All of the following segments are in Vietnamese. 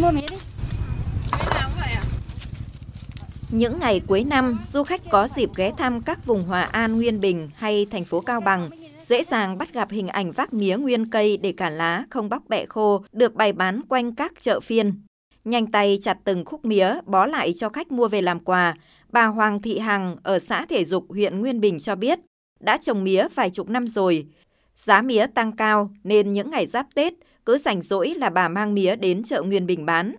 quay mua mía đi. Những ngày cuối năm, du khách có dịp ghé thăm các vùng Hòa An, Nguyên Bình hay thành phố Cao Bằng, dễ dàng bắt gặp hình ảnh vác mía nguyên cây để cả lá không bóc bẹ khô được bày bán quanh các chợ phiên. Nhanh tay chặt từng khúc mía bó lại cho khách mua về làm quà, bà Hoàng Thị Hằng ở xã Thể Dục, huyện Nguyên Bình cho biết, đã trồng mía vài chục năm rồi. Giá mía tăng cao nên những ngày giáp Tết cứ rảnh rỗi là bà mang mía đến chợ Nguyên Bình bán.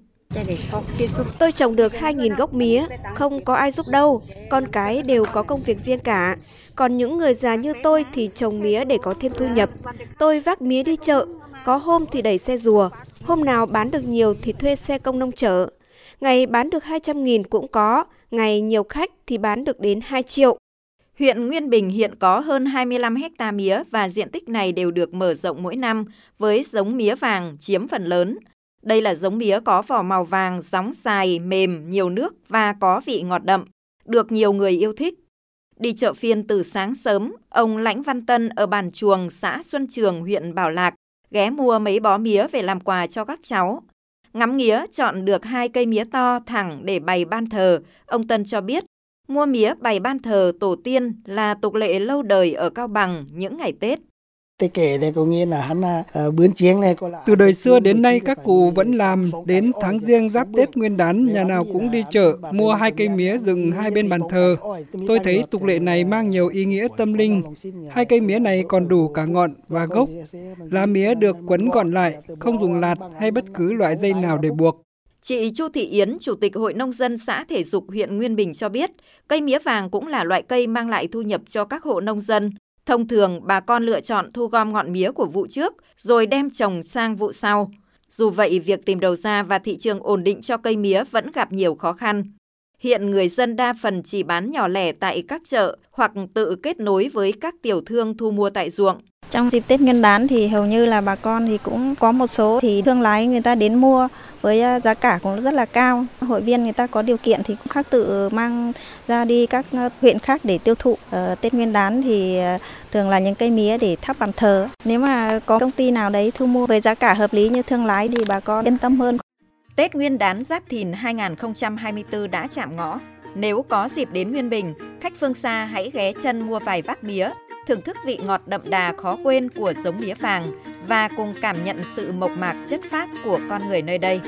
Tôi trồng được 2.000 gốc mía, không có ai giúp đâu, con cái đều có công việc riêng cả. Còn những người già như tôi thì trồng mía để có thêm thu nhập. Tôi vác mía đi chợ, có hôm thì đẩy xe rùa, hôm nào bán được nhiều thì thuê xe công nông chở. Ngày bán được 200.000 cũng có, ngày nhiều khách thì bán được đến 2 triệu. Huyện Nguyên Bình hiện có hơn 25 hecta mía và diện tích này đều được mở rộng mỗi năm với giống mía vàng chiếm phần lớn. Đây là giống mía có vỏ màu vàng, gióng dài, mềm, nhiều nước và có vị ngọt đậm, được nhiều người yêu thích. Đi chợ phiên từ sáng sớm, ông Lãnh Văn Tân ở bản Chuồng, xã Xuân Trường, huyện Bảo Lạc, ghé mua mấy bó mía về làm quà cho các cháu. Ngắm nghía chọn được hai cây mía to thẳng để bày ban thờ, ông Tân cho biết mua mía bày ban thờ tổ tiên là tục lệ lâu đời ở Cao Bằng những ngày Tết. Tê kể đây có nghĩa là hắn uh, bướn chiếng này có là Từ đời xưa đến nay các cụ vẫn làm đến tháng riêng giáp Tết Nguyên đán nhà nào cũng đi chợ mua hai cây mía dựng hai bên bàn thờ. Tôi thấy tục lệ này mang nhiều ý nghĩa tâm linh. Hai cây mía này còn đủ cả ngọn và gốc. Lá mía được quấn gọn lại, không dùng lạt hay bất cứ loại dây nào để buộc. Chị Chu Thị Yến, Chủ tịch Hội Nông dân xã Thể Dục huyện Nguyên Bình cho biết, cây mía vàng cũng là loại cây mang lại thu nhập cho các hộ nông dân. Thông thường, bà con lựa chọn thu gom ngọn mía của vụ trước rồi đem trồng sang vụ sau. Dù vậy, việc tìm đầu ra và thị trường ổn định cho cây mía vẫn gặp nhiều khó khăn. Hiện người dân đa phần chỉ bán nhỏ lẻ tại các chợ hoặc tự kết nối với các tiểu thương thu mua tại ruộng. Trong dịp Tết Nguyên đán thì hầu như là bà con thì cũng có một số thì thương lái người ta đến mua với à, giá cả cũng rất là cao. Hội viên người ta có điều kiện thì cũng khác tự mang ra đi các à, huyện khác để tiêu thụ. Ở Tết Nguyên đán thì à, thường là những cây mía để thắp bàn thờ. Nếu mà có công ty nào đấy thu mua với giá cả hợp lý như thương lái thì bà con yên tâm hơn. Tết Nguyên đán Giáp Thìn 2024 đã chạm ngõ. Nếu có dịp đến Nguyên Bình, khách phương xa hãy ghé chân mua vài vác mía, thưởng thức vị ngọt đậm đà khó quên của giống mía vàng và cùng cảm nhận sự mộc mạc chất phác của con người nơi đây.